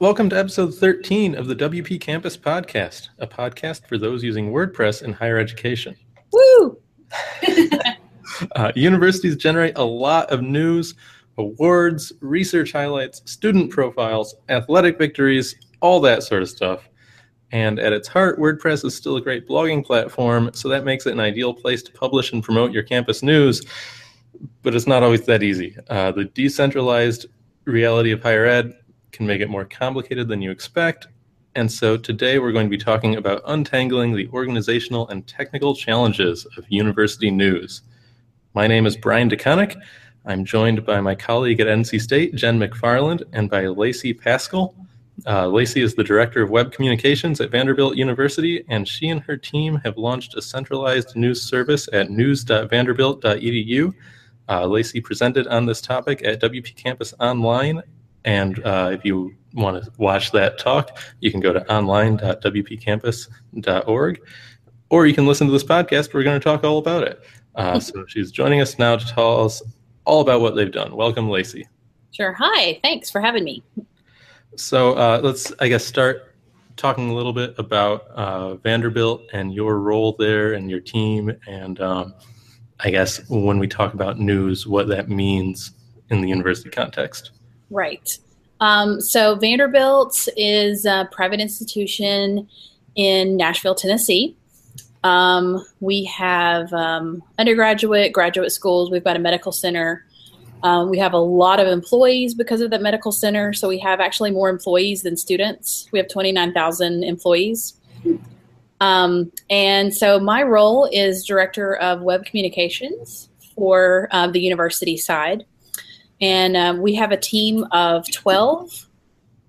Welcome to episode 13 of the WP Campus Podcast, a podcast for those using WordPress in higher education. Woo! Uh, universities generate a lot of news, awards, research highlights, student profiles, athletic victories, all that sort of stuff. And at its heart, WordPress is still a great blogging platform, so that makes it an ideal place to publish and promote your campus news. But it's not always that easy. Uh, the decentralized reality of higher ed can make it more complicated than you expect. And so today we're going to be talking about untangling the organizational and technical challenges of university news. My name is Brian DeConinck. I'm joined by my colleague at NC State, Jen McFarland, and by Lacey Pascal. Uh, Lacey is the director of web communications at Vanderbilt University, and she and her team have launched a centralized news service at news.vanderbilt.edu. Uh, Lacey presented on this topic at WP Campus Online, and uh, if you want to watch that talk, you can go to online.wpcampus.org, or you can listen to this podcast. We're going to talk all about it. Uh, so she's joining us now to tell us all about what they've done. Welcome, Lacey. Sure. Hi. Thanks for having me. So uh, let's, I guess, start talking a little bit about uh, Vanderbilt and your role there and your team, and um, I guess when we talk about news, what that means in the university context. Right. Um, so Vanderbilt is a private institution in Nashville, Tennessee. Um, we have um, undergraduate, graduate schools. We've got a medical center. Um, we have a lot of employees because of the medical center. So we have actually more employees than students. We have 29,000 employees. Um, and so my role is director of web communications for uh, the university side. And um, we have a team of 12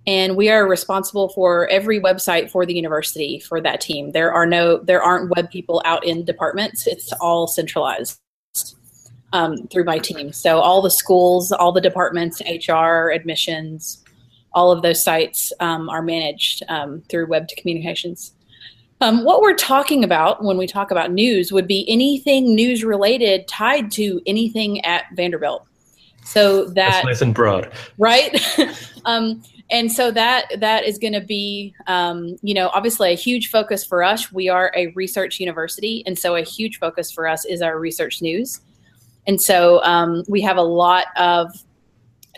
and we are responsible for every website for the university for that team. There are no, there aren't web people out in departments. It's all centralized um, through my team. So all the schools, all the departments, HR, admissions, all of those sites um, are managed um, through web communications. Um, what we're talking about when we talk about news would be anything news related tied to anything at Vanderbilt. So that That's nice and broad, right? um, and so that that is going to be, um, you know, obviously a huge focus for us. We are a research university, and so a huge focus for us is our research news. And so um, we have a lot of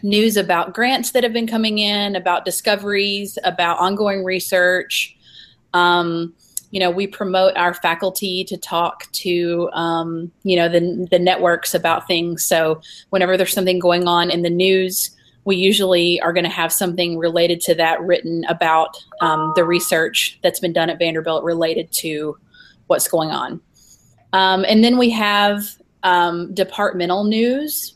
news about grants that have been coming in, about discoveries, about ongoing research. Um, you know, we promote our faculty to talk to, um, you know, the, the networks about things. So whenever there's something going on in the news, we usually are going to have something related to that written about um, the research that's been done at Vanderbilt related to what's going on. Um, and then we have um, departmental news.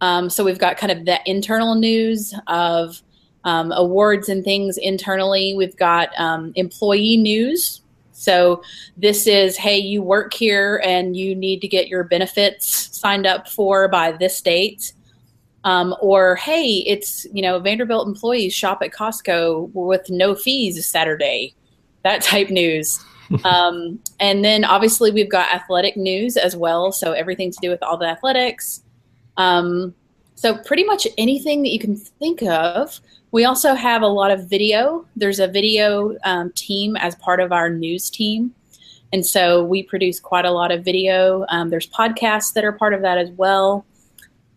Um, so we've got kind of the internal news of um, awards and things internally. We've got employee news, so this is, hey, you work here and you need to get your benefits signed up for by this date. Um, or hey, it's you know Vanderbilt employees shop at Costco with no fees Saturday, that type news. um, and then obviously we've got athletic news as well, so everything to do with all the athletics. Um, so pretty much anything that you can think of. We also have a lot of video. There's a video um, team as part of our news team. And so we produce quite a lot of video. Um, there's podcasts that are part of that as well.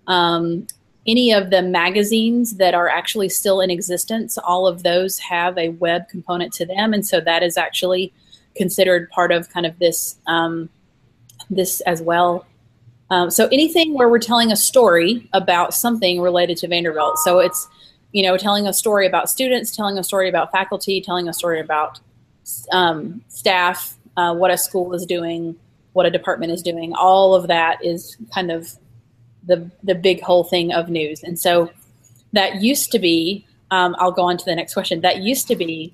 Um, any of the magazines that are actually still in existence, all of those have a web component to them. And so that is actually considered part of kind of this, um, this as well. Um, so anything where we're telling a story about something related to Vanderbilt. So it's you know, telling a story about students, telling a story about faculty, telling a story about um, staff, uh, what a school is doing, what a department is doing. All of that is kind of the the big whole thing of news. And so that used to be. Um, I'll go on to the next question. That used to be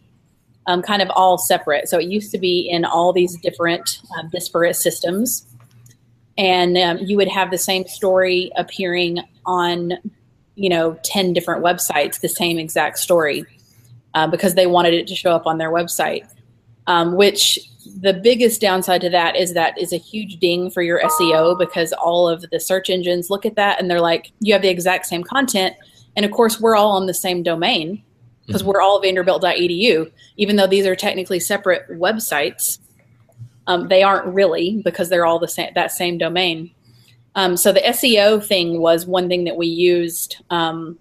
um, kind of all separate. So it used to be in all these different uh, disparate systems, and um, you would have the same story appearing on you know 10 different websites the same exact story uh, because they wanted it to show up on their website. Um, which the biggest downside to that is that is a huge ding for your seo because all of the search engines look at that and they're like you have the exact same content. And of course we're all on the same domain because mm-hmm. we're all vanderbilt.edu even though these are technically separate websites um, they aren't really because they're all the same that same domain um, so the seo thing was one thing that we used um,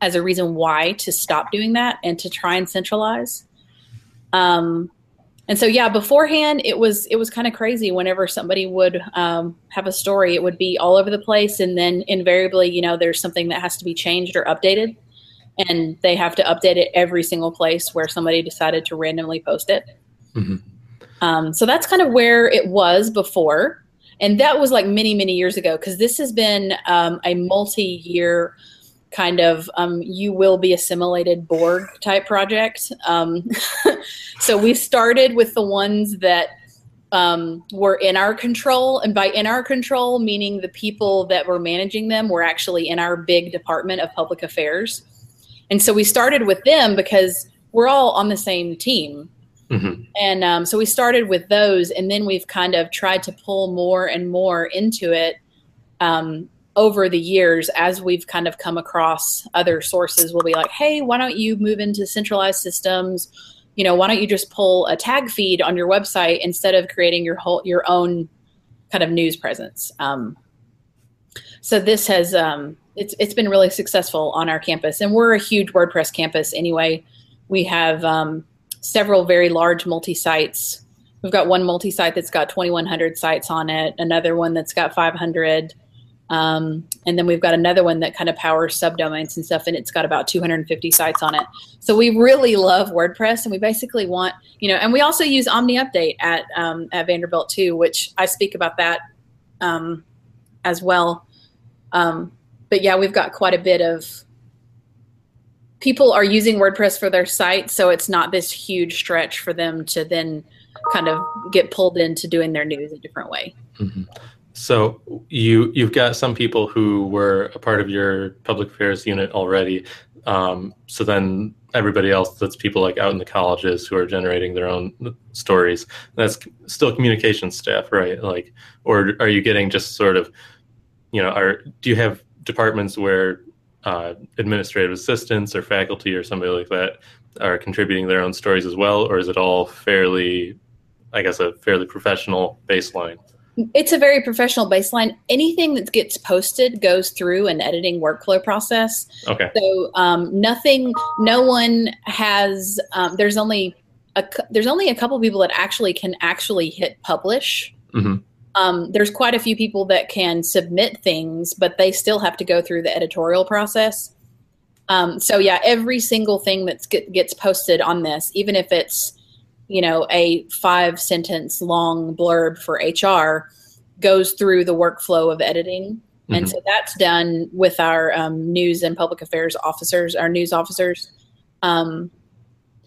as a reason why to stop doing that and to try and centralize. Um, and so yeah beforehand it was it was kind of crazy whenever somebody would um, have a story it would be all over the place and then invariably you know there's something that has to be changed or updated and they have to update it every single place where somebody decided to randomly post it. Mm-hmm. um, so that's kind of where it was before and that was like many many years ago because this has been um, a multi-year kind of um, you will be assimilated Borg type project. Um, so we started with the ones that um, were in our control, and by in our control, meaning the people that were managing them were actually in our big department of public affairs. And so we started with them because we're all on the same team. Mm-hmm. And um, so we started with those, and then we've kind of tried to pull more and more into it um, over the years as we've kind of come across other sources. We'll be like hey why don't you move into centralized systems? You know why don't you just pull a tag feed on your website instead of creating your whole your own kind of news presence? Um, so this has um, it's it's been really successful on our campus and we're a huge wordpress campus anyway. We have um, several very large multi sites we've got one multi site that's got 2100 sites on it another one that's got 500 um, and then we've got another one that kind of powers subdomains and stuff, and it's got about 250 sites on it. So we really love WordPress, and we basically want, you know, and we also use Omni Update at um, at Vanderbilt too, which I speak about that um, as well. Um, but yeah, we've got quite a bit of people are using WordPress for their site, so it's not this huge stretch for them to then kind of get pulled into doing their news a different way. Mm-hmm. So you you've got some people who were a part of your public affairs unit already. Um, so then everybody else that's people like out in the colleges who are generating their own stories. That's still communication staff, right? Like, or are you getting just sort of, you know, are do you have departments where uh, administrative assistants or faculty or somebody like that are contributing their own stories as well, or is it all fairly, I guess, a fairly professional baseline? it's a very professional baseline. Anything that gets posted goes through an editing workflow process. Okay. So um, nothing, no one has. Um, there's only a there's only a couple people that actually can actually hit publish. Mm-hmm. Um, there's quite a few people that can submit things, but they still have to go through the editorial process. Um, so yeah, every single thing that get, gets posted on this, even if it's you know, a five sentence long blurb for HR goes through the workflow of editing. Mm-hmm. And so that's done with our um, news and public affairs officers, our news officers. Um,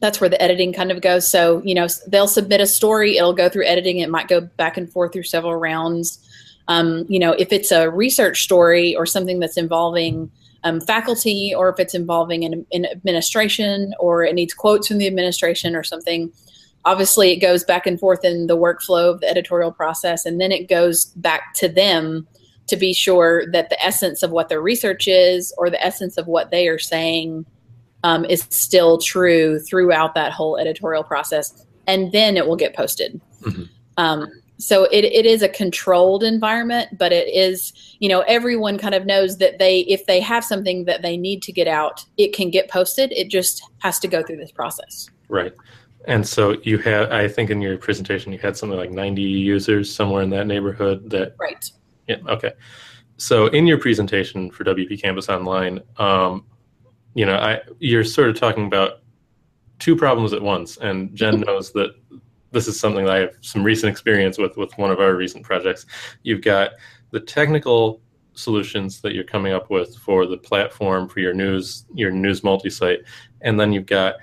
that's where the editing kind of goes. So, you know, they'll submit a story, it'll go through editing, it might go back and forth through several rounds. Um, you know, if it's a research story or something that's involving um, faculty, or if it's involving an, an, administration, or it needs quotes from the administration or something, obviously it goes back and forth in the workflow of the editorial process and then it goes back to them to be sure that the essence of what their research is or the essence of what they are saying um, is still true throughout that whole editorial process and then it will get posted mm-hmm. um, so it, it is a controlled environment but it is you know everyone kind of knows that they if they have something that they need to get out it can get posted it just has to go through this process right and so you had, I think in your presentation, you had something like 90 users somewhere in that neighborhood that. Right. Yeah. Okay. So in your presentation for WP Campus Online, um, you know, I you're sort of talking about two problems at once, and Jen knows that this is something that I have some recent experience with with one of our recent projects. You've got the technical solutions that you're coming up with for the platform for your news your news multi-site, and then you've got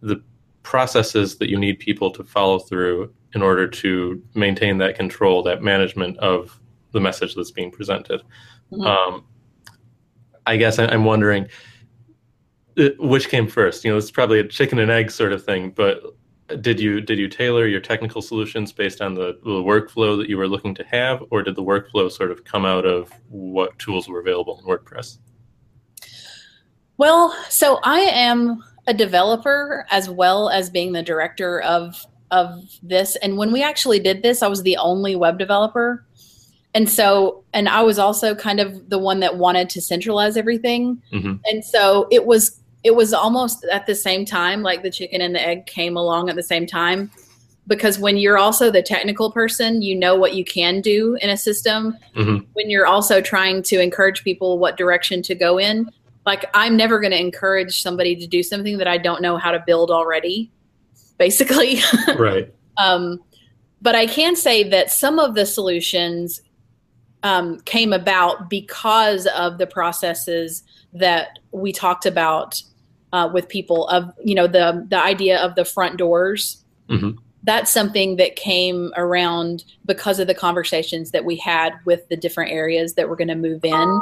the processes that you need people to follow through in order to maintain that control, that management of the message that's being presented. Mm-hmm. Um, I guess I'm wondering uh, which came first. You know, it's probably a chicken and egg sort of thing. But did you did you tailor your technical solutions based on the, the workflow that you were looking to have, or did the workflow sort of come out of what tools were available in WordPress? Well, so I am a developer as well as being the director of of this. And when we actually did this, I was the only web developer. And so, and I was also kind of the one that wanted to centralize everything. Mm-hmm. And so it was, it was almost at the same time, like the chicken and the egg came along at the same time. Because when you're also the technical person, you know what you can do in a system. Mm-hmm. When you're also trying to encourage people what direction to go in, like I'm never going to encourage somebody to do something that I don't know how to build already basically. right. um, but I can say that some of the solutions um, came about because of the processes that we talked about uh, with people of you know the the idea of the front doors. Mm-hmm. That's something that came around because of the conversations that we had with the different areas that we're going to move in.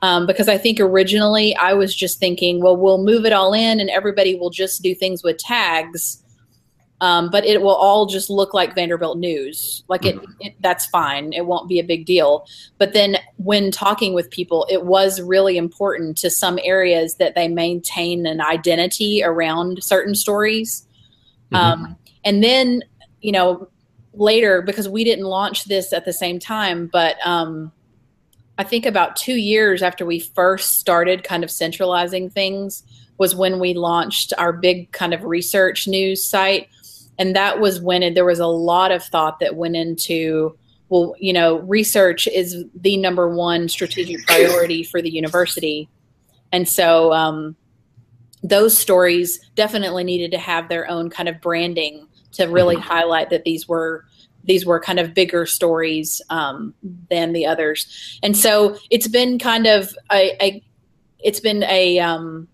Um, because I think originally I was just thinking, well, we'll move it all in and everybody will just do things with tags um, but it will all just look like Vanderbilt news. Like it, mm-hmm. it, that's fine. It won't be a big deal. But then when talking with people, it was really important to some areas that they maintain an identity around certain stories. Mm-hmm. Um, and then, you know, later, because we didn't launch this at the same time, but um, I think about two years after we first started kind of centralizing things was when we launched our big kind of research news site and that was when it, there was a lot of thought that went into well you know research is the number one strategic priority for the university and so um, those stories definitely needed to have their own kind of branding to really mm-hmm. highlight that these were these were kind of bigger stories um, than the others and so it's been kind of a, a it's been a um,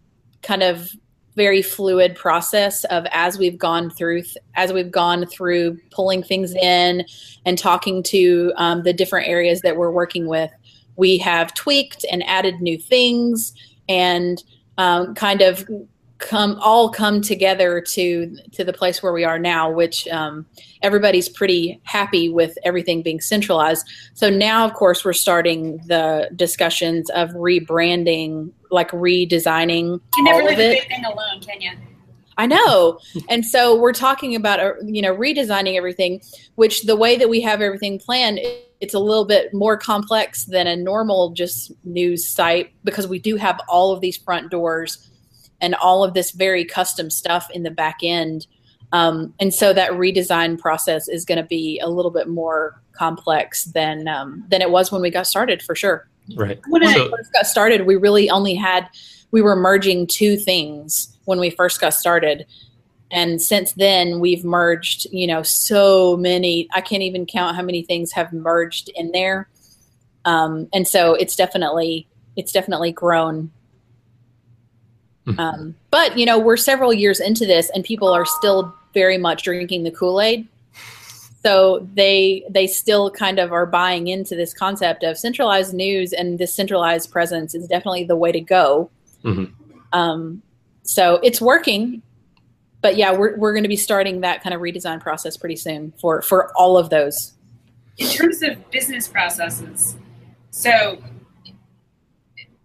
kind of very fluid process of as we've gone through as we've gone through pulling things in and talking to um, the different areas that we're working with we have tweaked and added new things and um, kind of come all come together to to the place where we are now which um, everybody's pretty happy with everything being centralized. So now of course we're starting the discussions of rebranding like redesigning you never leave a big thing alone can you I know. And so we're talking about, uh, you know, redesigning everything, which the way that we have everything planned, it's a little bit more complex than a normal just news site because we do have all of these front doors and all of this very custom stuff in the back end. Um, and so that redesign process is going to be a little bit more complex than um, than it was when we got started, for sure. Right. When so, first got started, we really only had we were merging two things when we first got started, and since then we've merged. You know, so many. I can't even count how many things have merged in there. Um, and so it's definitely it's definitely grown Mm-hmm. Um, but you know, we're several years into this, and people are still very much drinking the Kool Aid. So they they still kind of are buying into this concept of centralized news and this centralized presence is definitely the way to go. Mm-hmm. Um, so it's working, but yeah, we're we're going to be starting that kind of redesign process pretty soon for for all of those. In terms of business processes, so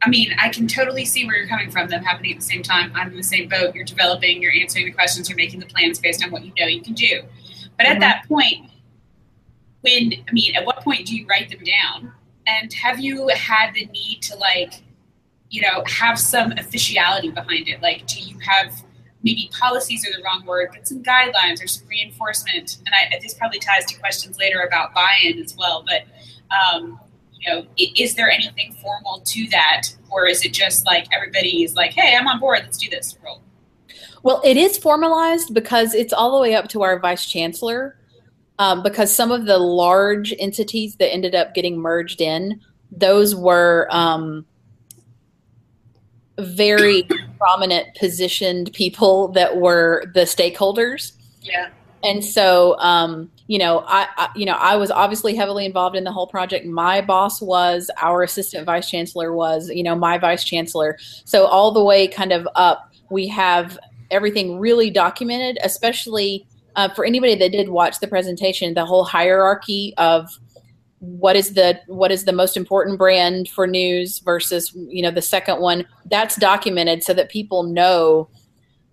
I mean, I can totally see where you're coming from, them happening at the same time. I'm in the same boat. You're developing, you're answering the questions, you're making the plans based on what you know you can do. But mm-hmm. at that point, when, I mean, at what point do you write them down? And have you had the need to, like, you know, have some officiality behind it? Like, do you have maybe policies are the wrong word, but some guidelines or some reinforcement? And I, this probably ties to questions later about buy in as well. But, um, you know, is there anything formal to that, or is it just like everybody is like, "Hey, I'm on board. Let's do this." Roll. Well, it is formalized because it's all the way up to our vice chancellor. Um, because some of the large entities that ended up getting merged in, those were um, very prominent positioned people that were the stakeholders. Yeah. And so, um, you know, I, I, you know, I was obviously heavily involved in the whole project. My boss was, our assistant vice chancellor was, you know, my vice chancellor. So all the way kind of up, we have everything really documented, especially uh, for anybody that did watch the presentation, the whole hierarchy of what is the what is the most important brand for news versus you know the second one that's documented so that people know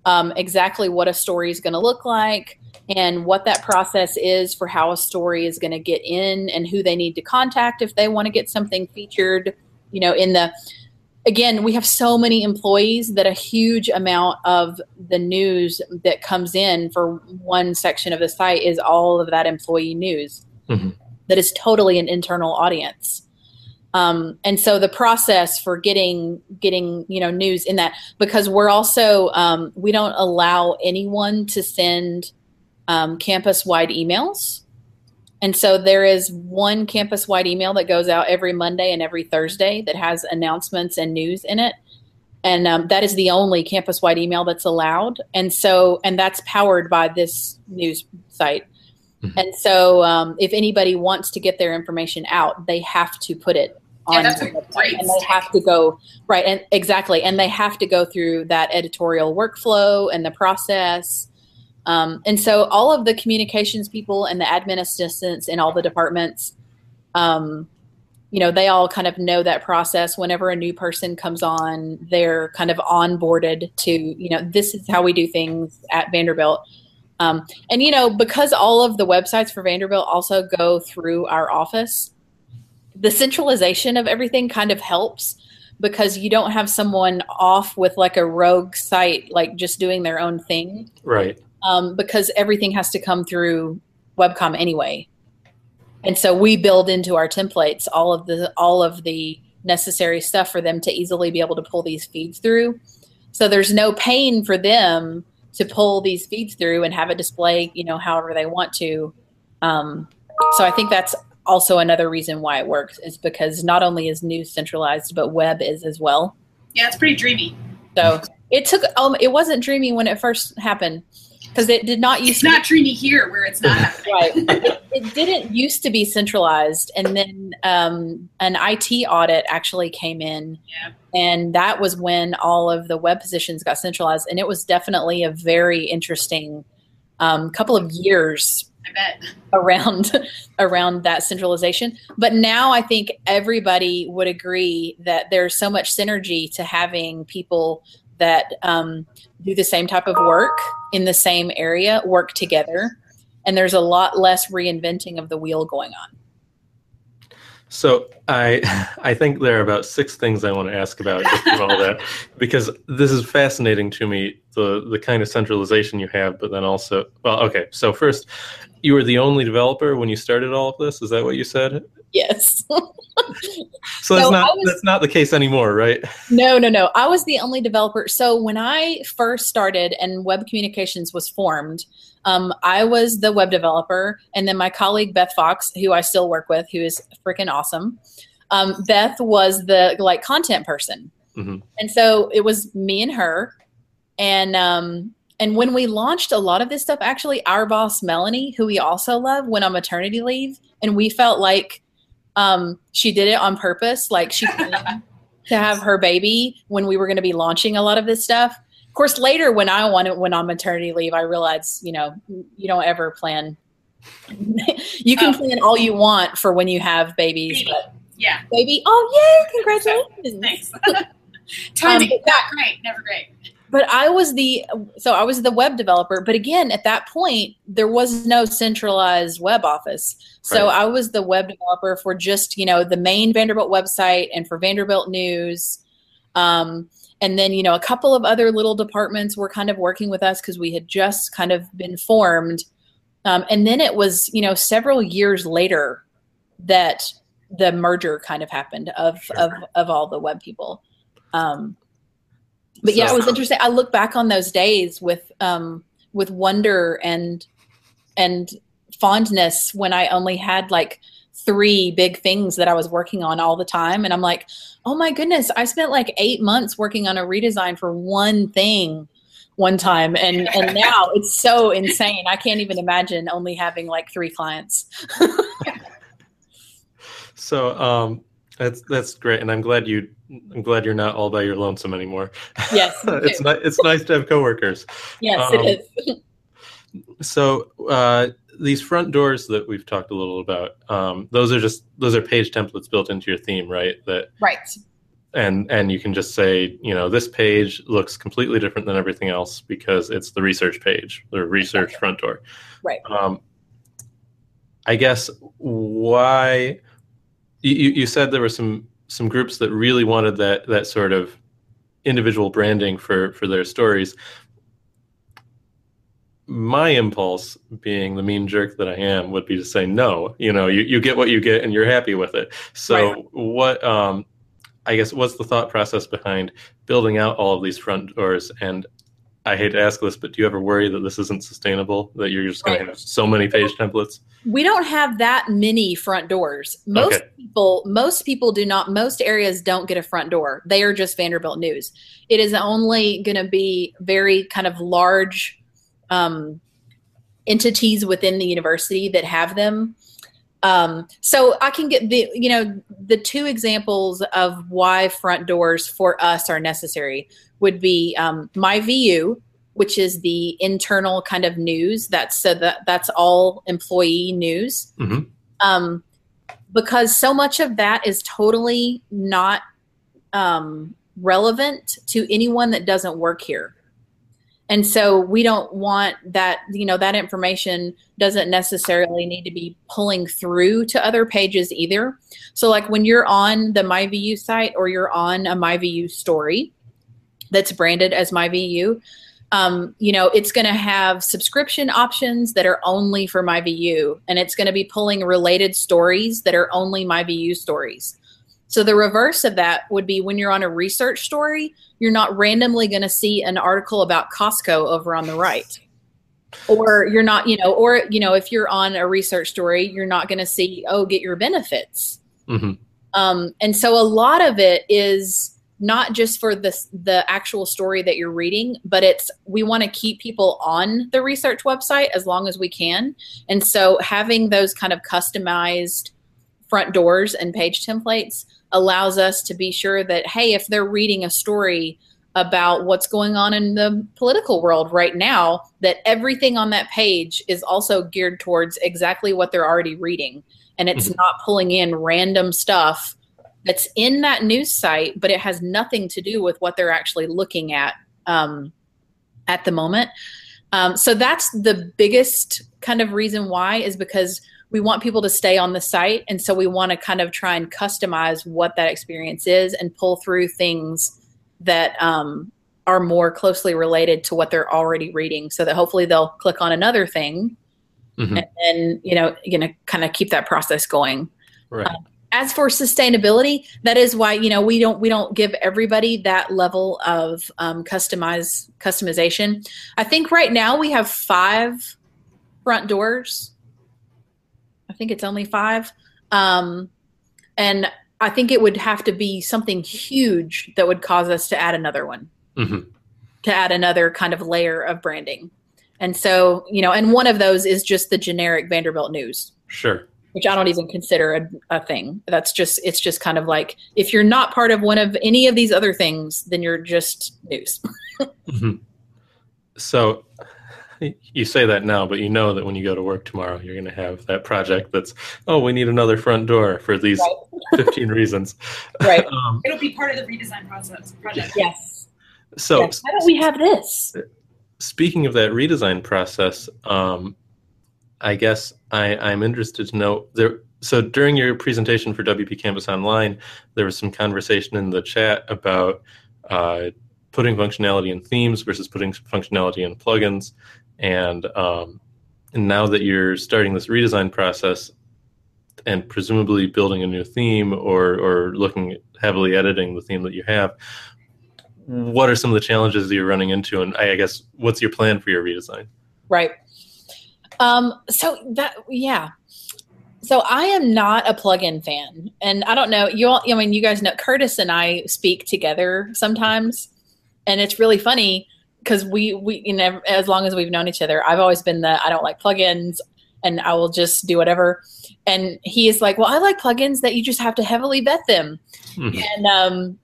um, exactly what a story is going to look like and what that process is for how a story is going to get in and who they need to contact if they want to get something featured you know in the again we have so many employees that a huge amount of the news that comes in for one section of the site is all of that employee news. Mhm. that is totally an internal audience. Um, and so the process for getting getting you know news in that because we're also um, we don't allow anyone to send um, campus wide emails and so there is one campus wide email that goes out every monday and every thursday that has announcements and news in it. And um, that is the only campus wide email that's allowed. And so and that's powered by this news site. Mhm. and so um, if anybody wants to get their information out they have to put it Yeah, on that's the a great and they have to go right and exactly. And they have to go through that editorial workflow and the process um, and so all of the communications people and the admin assistants in all the departments um, you know they all kind of know that process. Whenever a new person comes on they're kind of onboarded to you know this is how we do things at vanderbilt. Um, and you know because all of the websites for vanderbilt also go through our office the centralization of everything kind of helps because you don't have someone off with like a rogue site like just doing their own thing. Right. Um, because everything has to come through webcom anyway. And so we build into our templates all of the all of the necessary stuff for them to easily be able to pull these feeds through. So there's no pain for them to pull these feeds through and have it display you know however they want to. Um, so i think that's also another reason why it works is because not only is news centralized but web is as well. Yeah, it's pretty dreamy. so it took um it wasn't dreamy when it first happened because it did not used It's to not dreamy here where it's not. right. It, it didn't used to be centralized, and then um, an IT audit actually came in, Yeah. and that was when all of the web positions got centralized, and it was definitely a very interesting um, couple of years I bet. around around that centralization. But now I think everybody would agree that there's so much synergy to having people that um, do the same type of work in the same area work together, and there's a lot less reinventing of the wheel going on. So I I think there are about six things I want to ask about just all that because this is fascinating to me the the kind of centralization you have, but then also well okay. So first, you were the only developer when you started all of this. Is that what you said? Yes. So that's not was- that's not the case anymore, right? No, no, no. I was the only developer. So when I first started and web communications was formed, um, I was the web developer, and then my colleague Beth Fox, who I still work with, who is freaking awesome. Um, Beth was the like content person, Mhm. and so it was me and her, and um, and when we launched a lot of this stuff, actually, our boss Melanie, who we also love, went on maternity leave, and we felt like um, she did it on purpose, like she to have her baby when we were going to be launching a lot of this stuff. Of course, later when I went, went on maternity leave, I realized, you know, you don't ever plan. you can Oh. plan all you want for when you have babies, Baby. but Yeah, baby, oh yay, congratulations! thanks. Timing, Um, not great, never great. But I was the so I was the web developer. But again, at that point, there was no centralized web office. So Right. I was the web developer for just you know the main Vanderbilt website and for Vanderbilt News. Um, and then you know a couple of other little departments were kind of working with us because we had just kind of been formed. Um, and then it was you know several years later that the merger kind of happened of of of all the web people. Um, but yeah, it was interesting. I look back on those days with um, with wonder and and fondness when I only had like three big things that I was working on all the time, and I'm like, oh my goodness, I spent like eight months working on a redesign for one thing one time, and and now it's so insane. I can't even imagine only having like three clients. So um, that's that's great, and I'm glad you I'm glad you're not all by your lonesome anymore. Yes, it's too. ni- it's nice to have coworkers. yes, um, it is. So uh, these front doors that we've talked a little about, um, those are just those are page templates built into your theme, right? That right. and and you can just say you know this page looks completely different than everything else because it's the research page the research front door Right. um, i guess why you, you said there were some some groups that really wanted that that sort of individual branding for for their stories. My impulse being the mean jerk that i am would be to say no. You know you, you get what you get and you're happy with it. So Right. what um i guess what's the thought process behind building out all of these front doors and i hate to ask this but do you ever worry that this isn't sustainable that you're just going Right. to have so many page templates we don't have that many front doors. Most Okay. people, most people do not. Most areas don't get a front door. They are just Vanderbilt News. It is only going to be very kind of large um, entities within the university that have them. Um, so I can get the you know the two examples of why front doors for us are necessary would be um, MyVU, which is the internal kind of news. That's so that that's all employee news. Mhm. Um, because so much of that is totally not um, relevant to anyone that doesn't work here. And so we don't want that, you know, that information doesn't necessarily need to be pulling through to other pages either. So, like when you're on the MyVU site or you're on a MyVU story that's branded as MyVU, um, you know, it's going to have subscription options that are only for MyVU, and it's going to be pulling related stories that are only MyVU stories. So the reverse of that would be when you're on a research story, you're not randomly going to see an article about Costco over on the right. Or you're not, you know, or you know, if you're on a research story, you're not going to see, oh, get your benefits. hmm Um, and so a lot of it is not just for the the actual story that you're reading, but it's we want to keep people on the research website as long as we can. And so having those kind of customized front doors and page templates allows us to be sure that hey, if they're reading a story about what's going on in the political world right now, that everything on that page is also geared towards exactly what they're already reading. And it's Mhm. not pulling in random stuff that's in that news site, but it has nothing to do with what they're actually looking at um, at the moment. Um, so that's the biggest kind of reason why is because we want people to stay on the site. And so we want to kind of try and customize what that experience is and pull through things that um, are more closely related to what they're already reading so that hopefully they'll click on another thing Mhm. and then, you know, you know, kind of keep that process going right as for sustainability that is why you know we don't we don't give everybody that level of um, customize customization i think right now we have five front doors think it's only five um, and i think it would have to be something huge that would cause us to add another one hmm to add another kind of layer of branding and so you know and one of those is just the generic vanderbilt news sure which I don't even consider a, a thing. That's just it's just kind of like if you're not part of one of any of these other things, then you're just news. Mhm. So you say that now, but you know that when you go to work tomorrow, you're going to have that project that's, oh, we need another front door for these 15 reasons. Right. Um, It'll be part of the redesign process project. Yes. so, yes. Why don't we have this? speaking of that redesign process, um, I guess I, I'm interested to know there. So during your presentation for WP Campus Online, there was some conversation in the chat about uh, putting functionality in themes versus putting functionality in plugins, and um, and now that you're starting this redesign process and presumably building a new theme or or looking heavily editing the theme that you have, what are some of the challenges that you're running into, and I guess what's your plan for your redesign? Right. Um, so that yeah. So I am not a plugin fan, and I don't know you all. I mean, you guys know Curtis and I speak together sometimes, and it's really funny because we we you know as long as we've known each other, I've always been the I don't like plugins, and I will just do whatever. And he is like, well, I like plugins that you just have to heavily vet them, Mhm. and um,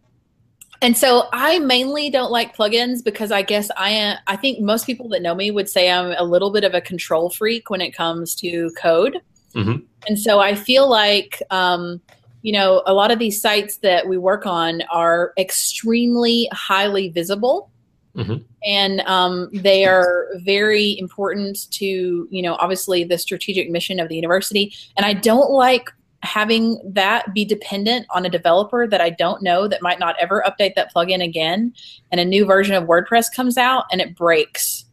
and so I mainly don't like plugins because I guess I am, I think most people that know me would say I'm a little bit of a control freak when it comes to code. Mhm. And so I feel like um, you know, a lot of these sites that we work on are extremely highly visible. Mhm. And um, they are very important to, you know, obviously the strategic mission of the university. And I don't like having that be dependent on a developer that I don't know that might not ever update that plugin again. And a new version of WordPress comes out and it breaks.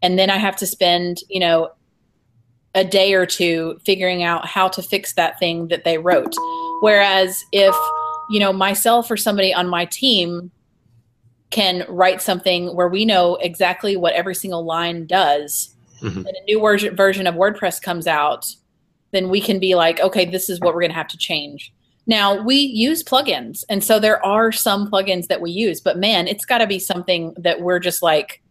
And then I have to spend, you know, a day or two figuring out how to fix that thing that they wrote. Whereas if, you know, myself or somebody on my team can write something where we know exactly what every single line does, Mhm. and a new version version of WordPress comes out, then we can be like, okay, this is what we're going to have to change. Now, we use plugins, and so there are some plugins that we use, but man, it's got to be something that we're just like,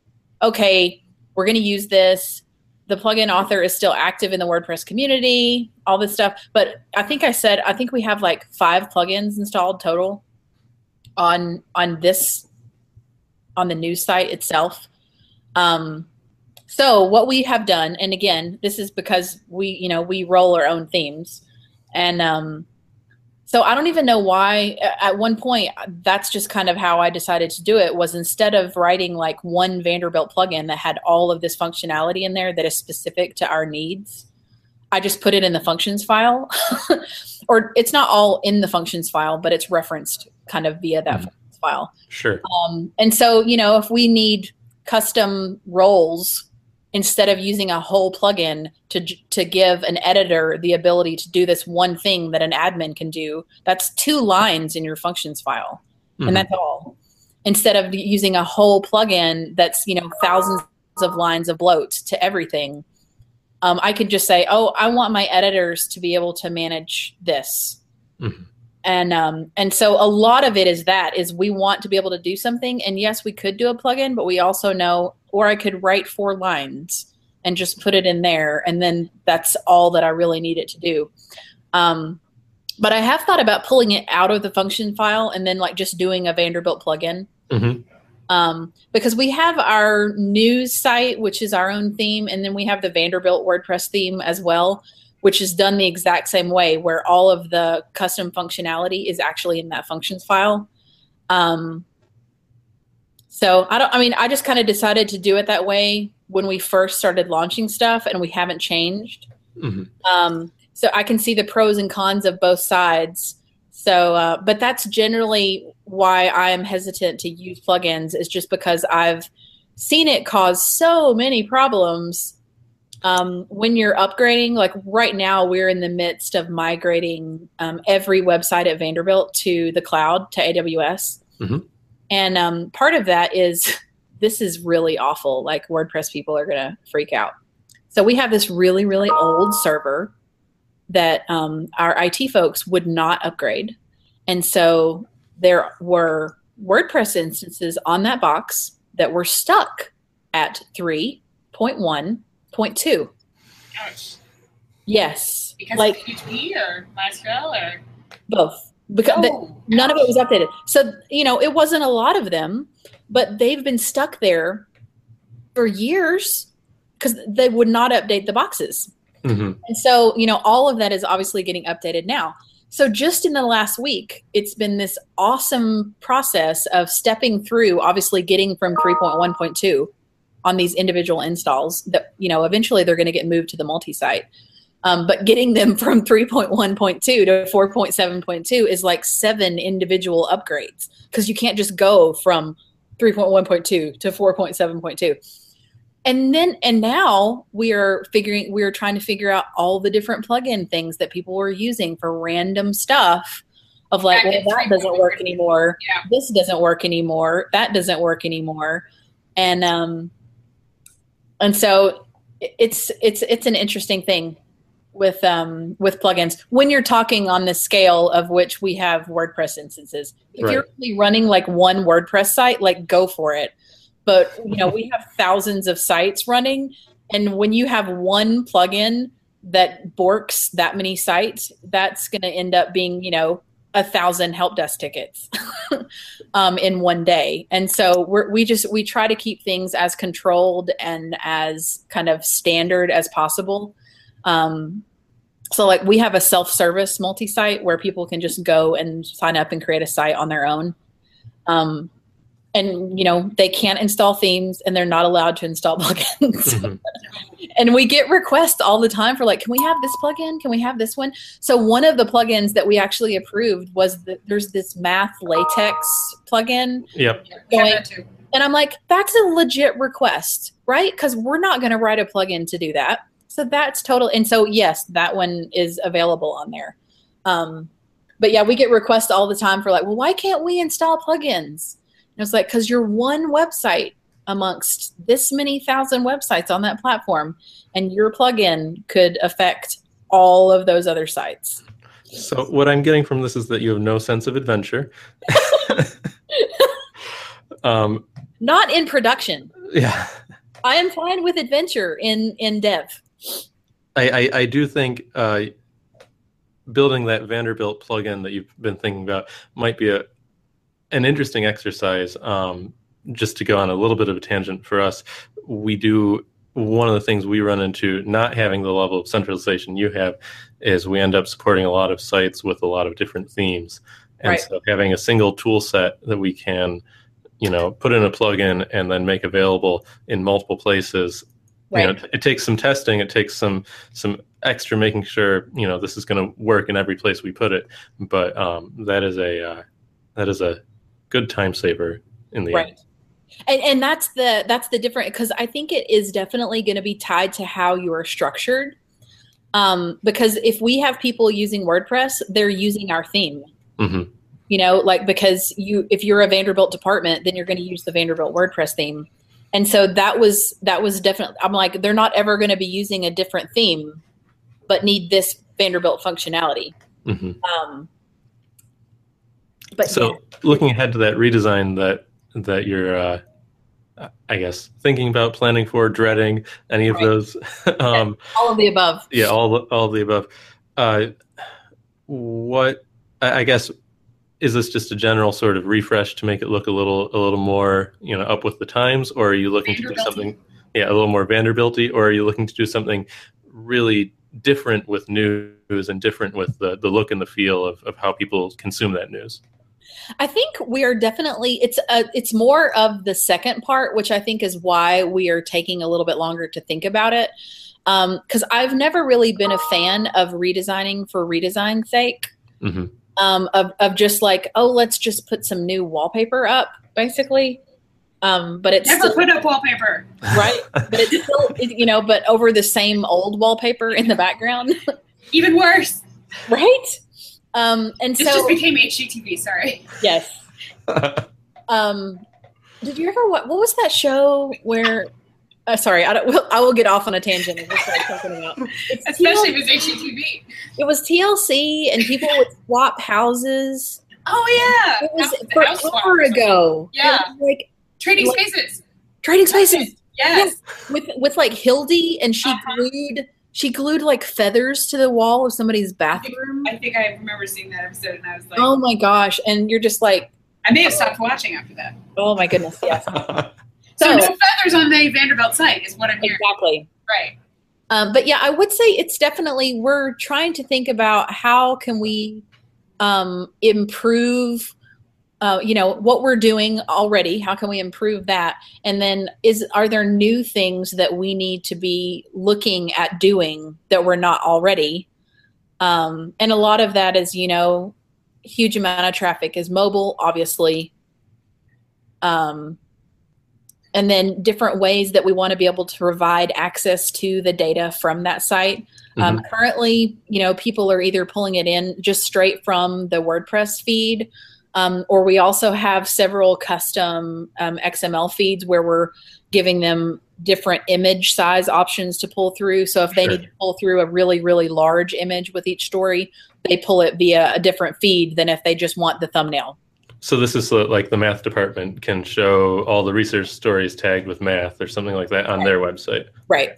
okay, we're going to use this. The plugin author is still active in the WordPress community, all this stuff. But I think I said I think we have like five plugins installed total on on this on the news site itself. Um, so what we have done, and again, this is because we you know we roll our own themes, and um, so I don't even know why. At one point, that's just kind of how I decided to do it. Was instead of writing like one Vanderbilt plugin that had all of this functionality in there that is specific to our needs, I just put it in the functions file, or it's not all in the functions file, but it's referenced kind of via that Mhm. File. Sure. Um, and so, you know, if we need custom roles instead of using a whole plugin to to give an editor the ability to do this one thing that an admin can do, that's two lines in your functions file, Mhm. and that's all. Instead of using a whole plugin that's you know thousands of lines of bloat to everything, um, I could just say, "Oh, I want my editors to be able to manage this." Mhm. And um, and so a lot of it is that is we want to be able to do something. And yes we could do a plugin but we also know or i could write four lines and just put it in there. And then that's all that i really need it to do. Um, but i have thought about pulling it out of the function file and then like just doing a vanderbilt plugin. Mhm. um, because we have our news site, which is our own theme, and then we have the Vanderbilt WordPress theme as well, which is done the exact same way, where all of the custom functionality is actually in that functions file. Um, so I don't. I mean, I just kind of decided to do it that way when we first started launching stuff, and we haven't changed. Mhm. Um, so I can see the pros and cons of both sides. So, uh, but that's generally why I am hesitant to use plugins is just because I've seen it cause so many problems um, when you're upgrading. Like right now, we're in the midst of migrating um, every website at Vanderbilt to the cloud to AWS, Mhm. and um, part of that is this is really awful. Like WordPress people are gonna freak out. So we have this really, really old server that um, our IT folks would not upgrade. And so there were WordPress instances on that box that were stuck at 3.1.2. Ouch. Yes. Because like of PHP or MySQL or both. Because the- Oh, none of it was updated. So, you know, it wasn't a lot of them, but they've been stuck there for years because they would not update the boxes. Mhm. And so, you know, all of that is obviously getting updated now. So, just in the last week, it's been this awesome process of stepping through, obviously getting from 3.1.2 on these individual installs that, you know, eventually they're going to get moved to the multi site. Um, but getting them from 3.1.2 to 4.7.2 is like seven individual upgrades because you can't just go from 3.1.2 to 4.7.2 and then and now we are figuring we are trying to figure out all the different plugin things that people were using for random stuff of like Back well that doesn't work anymore Yeah. this doesn't work anymore that doesn't work anymore and um and so it's it's it's an interesting thing with um with plugins when you're talking on the scale of which we have WordPress instances. If you're Right. really running like one WordPress site, like go for it. But you know, we have thousands of sites running and when you have one plugin that borks that many sites, that's going to end up being, you know, a thousand help desk tickets um, in one day. And so we just we try to keep things as controlled and as kind of standard as possible. Um, so like we have a self-service multi-site where people can just go and sign up and create a site on their own um, and you know they can't install themes and they're not allowed to install plugins mm-hmm. and we get requests all the time for like can we have this plugin can we have this one so one of the plugins that we actually approved was that there's this math latex plugin yep going, and i'm like that's a legit request right because we're not going to write a plugin to do that so that's total. And so, yes, that one is available on there. Um, but yeah, we get requests all the time for like, well, why can't we install plugins? And it's like, because you're one website amongst this many thousand websites on that platform, and your plugin could affect all of those other sites. So, what I'm getting from this is that you have no sense of adventure. um, Not in production. Yeah. I am fine with adventure in in dev. I, I, I do think uh, building that Vanderbilt plugin that you've been thinking about might be a an interesting exercise. Um, just to go on a little bit of a tangent for us, we do one of the things we run into not having the level of centralization you have is we end up supporting a lot of sites with a lot of different themes. And right. so having a single tool set that we can, you know, put in a plugin and then make available in multiple places Right. You know, it takes some testing. It takes some some extra making sure you know this is going to work in every place we put it. But um, that is a uh, that is a good time saver in the right. end. And, and that's the that's the different because I think it is definitely going to be tied to how you are structured. Um, because if we have people using WordPress, they're using our theme. Mm-hmm. You know, like because you if you're a Vanderbilt department, then you're going to use the Vanderbilt WordPress theme and so that was that was definitely i'm like they're not ever going to be using a different theme but need this vanderbilt functionality mm-hmm. um, but so yeah. looking ahead to that redesign that that you're uh, i guess thinking about planning for dreading any of right. those um, all of the above. yeah all all of the above. Uh, what i guess is this just a general sort of refresh to make it look a little a little more you know up with the times? Or are you looking to do something yeah a little more vanderbilty? Or are you looking to do something really different with news and different with the, the look and the feel of, of how people consume that news I think we are definitely it's a, it's more of the second part, which I think is why we are taking a little bit longer to think about it. Because um, I've never really been a fan of redesigning for redesign's sake. Mm-hmm um, of, of just like, oh, let's just put some new wallpaper up, basically. Um, but it's never still, put up wallpaper, right? but it's still, it, you know, but over the same old wallpaper in the background. Even worse, right? Um, and this so just became HGTV. Sorry. Yes. um, did you ever what? What was that show where uh, sorry, I, don't, I will get off on a tangent of what I'm talking about. It's Especially if it's HGTV. It was TLC, and people would swap houses. Oh yeah, it was forever ago. Yeah, like trading spaces. Trading spaces. Yes. yes. With with like Hildi, and she uh-huh. glued she glued like feathers to the wall of somebody's bathroom. I think, I think I remember seeing that episode, and I was like, "Oh my gosh!" And you're just like, I may have stopped watching after that. Oh my goodness! Yes. So, so no feathers on the Vanderbilt site is what I'm hearing. Exactly. Right. Um, but yeah, I would say it's definitely we're trying to think about how can we um, improve. Uh, you know what we're doing already. How can we improve that? And then is are there new things that we need to be looking at doing that we're not already? Um, and a lot of that is you know huge amount of traffic is mobile, obviously. Um, and then different ways that we want to be able to provide access to the data from that site. Um, mm-hmm. Um, currently, you know, people are either pulling it in just straight from the WordPress feed, um, or we also have several custom um, XML feeds where we're giving them different image size options to pull through. So if they sure. need to pull through a really, really large image with each story, they pull it via a different feed than if they just want the thumbnail. So this is like the math department can show all the research stories tagged with math or something like that on their website. Right.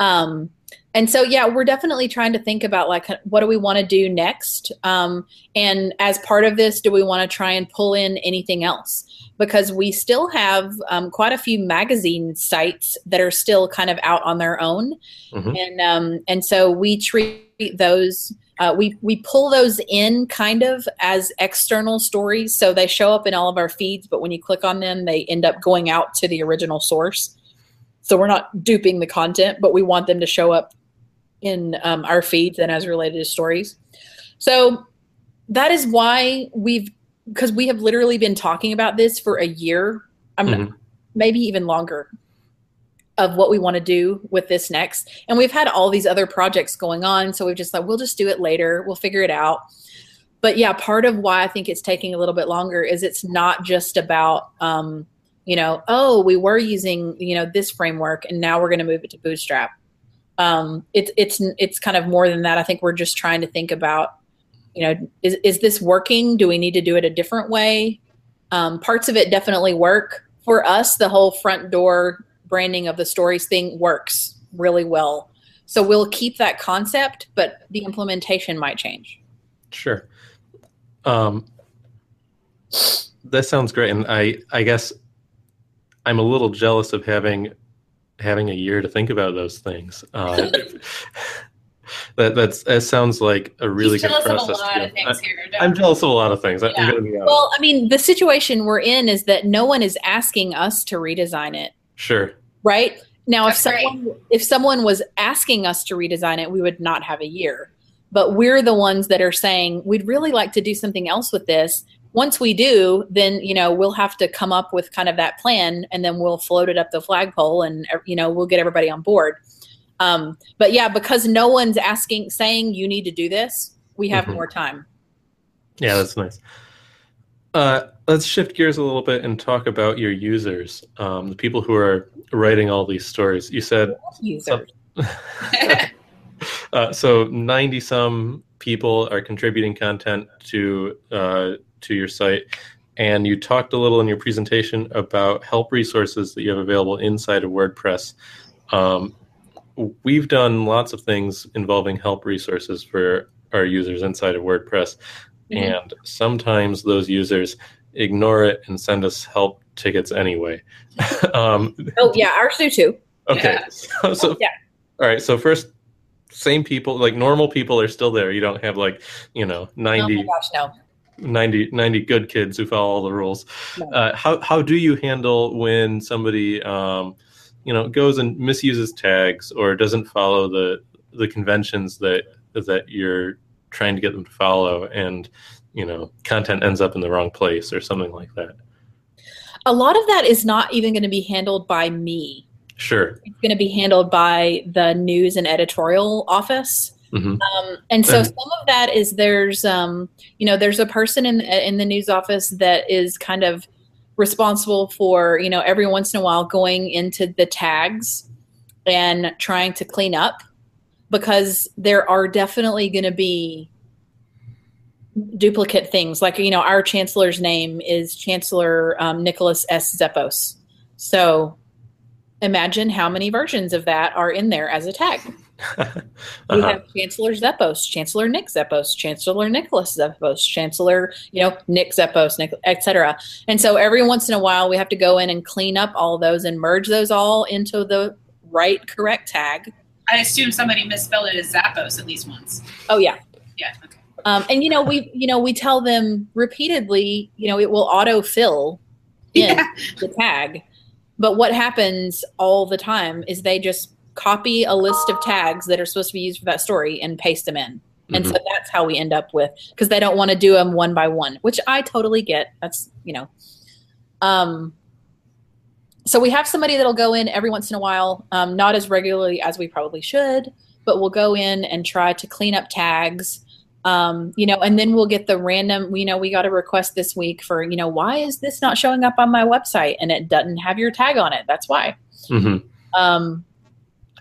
Um, and so yeah we're definitely trying to think about like what do we want to do next? Um, and as part of this do we want to try and pull in anything else? Because we still have um, quite a few magazine sites that are still kind of out on their own. Mm-hmm. and um, and so we treat those uh, we we pull those in kind of as external stories. So they show up in all of our feeds but when you click on them they end up going out to the original source. So we're not duping the content but we want them to show up in um, our feeds and as related to stories. So that is why we've because we have literally been talking about this for a year. I'm mm-hmm. maybe even longer of what we want to do with this next. And we've had all these other projects going on, so we've just like we'll just do it later. We'll figure it out. But yeah, part of why I think it's taking a little bit longer is it's not just about um, you know, oh, we were using, you know, this framework and now we're going to move it to Bootstrap um, it's it's it's kind of more than that. I think we're just trying to think about, you know, is is this working? Do we need to do it a different way? Um, parts of it definitely work for us. The whole front door branding of the stories thing works really well. So we'll keep that concept, but the implementation might change. Sure. Um, that sounds great, and I I guess I'm a little jealous of having having a year to think about those things. Um, that that's that sounds like a really good process. I, am jealous of a lot of things. Yeah. Well, I mean, the situation we're in is that no one is asking us to redesign it. Sure. Right now, that's if someone right. if someone was asking us to redesign it, we would not have a year. But we're the ones that are saying we'd really like to do something else with this once we do, then you know we'll have to come up with kind of that plan, and then we'll float it up the flagpole, and you know we'll get everybody on board. Um, but yeah, because no one's asking, saying you need to do this, we have mm-hmm. more time. Yeah, that's nice. Uh, let's shift gears a little bit and talk about your users, um, the people who are writing all these stories. You said users. uh, so ninety some people are contributing content to uh, to your site. And you talked a little in your presentation about help resources that you have available inside of WordPress. Um, we've done lots of things involving help resources for our users inside of WordPress. Mm-hmm. And sometimes those users ignore it and send us help tickets anyway. um, oh, yeah, ours do too. Okay. Yeah. So, so, yeah. All right. So, first, same people, like normal people are still there. You don't have like, you know, 90. Oh gosh, no 90, 90 good kids who follow all the rules. Uh, how how do you handle when somebody um, you know goes and misuses tags or doesn't follow the the conventions that that you're trying to get them to follow, and you know content ends up in the wrong place or something like that? A lot of that is not even going to be handled by me. Sure, it's going to be handled by the news and editorial office. Mm-hmm. Um, and so some of that is there's um, you know there's a person in in the news office that is kind of responsible for you know every once in a while going into the tags and trying to clean up because there are definitely going to be duplicate things. Like you know our chancellor's name is chancellor um, nicholas s. Zeppos. So imagine how many versions of that are in there as a tag uh-huh. We have Chancellor Zeppos, Chancellor Nick Zeppos, Chancellor Nicholas Zeppos, Chancellor, you know, Nick Zeppos, Nick, etc. And so every once in a while, we have to go in and clean up all those and merge those all into the right, correct tag. I assume somebody misspelled it as Zappos at least once. Oh yeah, yeah. Okay. Um, and you know, we you know we tell them repeatedly, you know, it will auto fill in yeah. the tag. But what happens all the time is they just copy a list of tags that are supposed to be used for that story and paste them in. And mm-hmm. so that's how we end up with because they don't want to do them one by one, which I totally get. That's you know, um, so we have somebody that'll go in every once in a while, um, not as regularly as we probably should, but we'll go in and try to clean up tags. Um, you know, and then we'll get the random, you know, we got a request this week for, you know, why is this not showing up on my website and it doesn't have your tag on it? That's why. Mm-hmm. Um,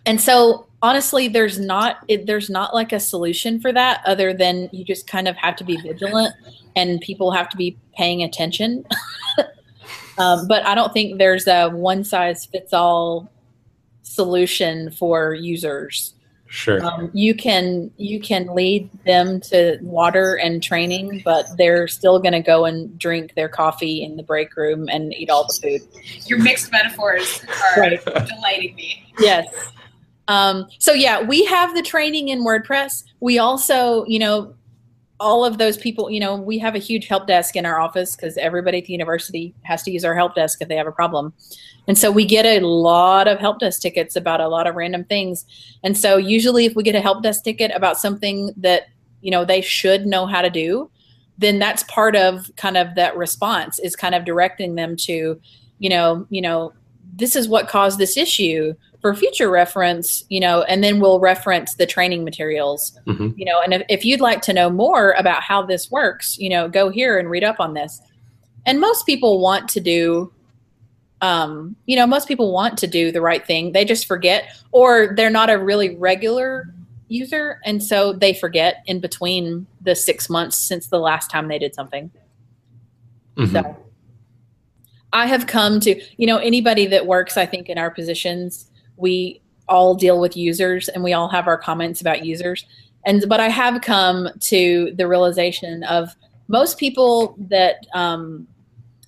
and so honestly there's not it, there's not like a solution for that other than you just kind of have to be vigilant and people have to be paying attention um, but i don't think there's a one size fits all solution for users Sure. Um, you can you can lead them to water and training, but they're still going to go and drink their coffee in the break room and eat all the food. Your mixed metaphors are Right. delighting me. Yes. Um, so yeah, we have the training in WordPress. We also, you know, all of those people, you know, we have a huge help desk in our office because everybody at the university has to use our help desk if they have a problem. And so we get a lot of help desk tickets about a lot of random things. And so usually if we get a help desk ticket about something that, you know, they should know how to do, then that's part of kind of that response is kind of directing them to, you know, you know, this is what caused this issue for future reference, you know, and then we'll reference the training materials, Mhm. you know, and if, if you'd like to know more about how this works, you know, go here and read up on this. And most people want to do, um, you know, most people want to do the right thing. They just forget, or they're not a really regular user. And so they forget in between the six months since the last time they did something. Mhm. So I have come to, you know, anybody that works, I think, in our positions, we all deal with users and we all have our comments about users. And, but I have come to the realization of most people that um,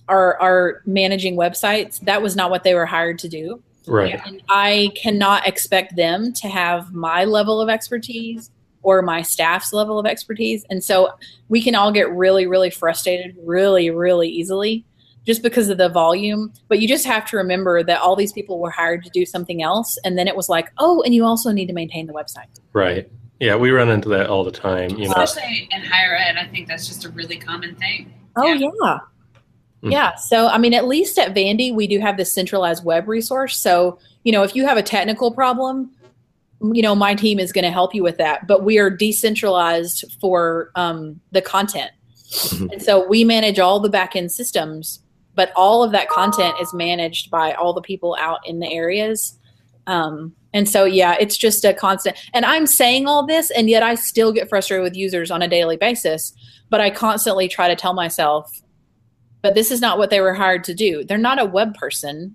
are, are managing websites, that was not what they were hired to do. Right. And I cannot expect them to have my level of expertise or my staff's level of expertise. And so we can all get really, really frustrated really, really easily just because of the volume. But you just have to remember that all these people were hired to do something else. And then it was like, oh, and you also need to maintain the website. Right. Yeah, we run into that all the time. You know. Especially in higher ed, I think that's just a really common thing. Oh, Yeah. yeah. Hmm. Yeah. So, I mean, at least at Vandy, we do have this centralized web resource. So, you know, if you have a technical problem, you know, my team is going to help you with that. But we are decentralized for um, the content. Mhm. And so we manage all the back end systems, but all of that content is managed by all the people out in the areas. Um, and so, yeah, it's just a constant. And I'm saying all this, and yet I still get frustrated with users on a daily basis. But I constantly try to tell myself, but this is not what they were hired to do. They're not a web person,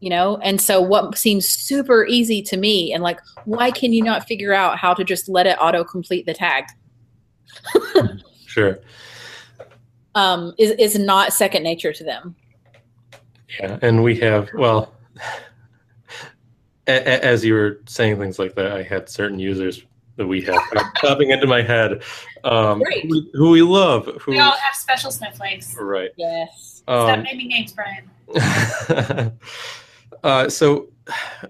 you know? And so, what seems super easy to me, and like, why can you not figure out how to just let it auto complete the tag? Sure. Um, is, is not second nature to them. Yeah, and we have well, a- a- as you were saying things like that, I had certain users that we have popping into my head, um, Great. who, we- who we love. Who We all have special snowflakes. right? Yes. Stop Um, naming names, Brian. uh, so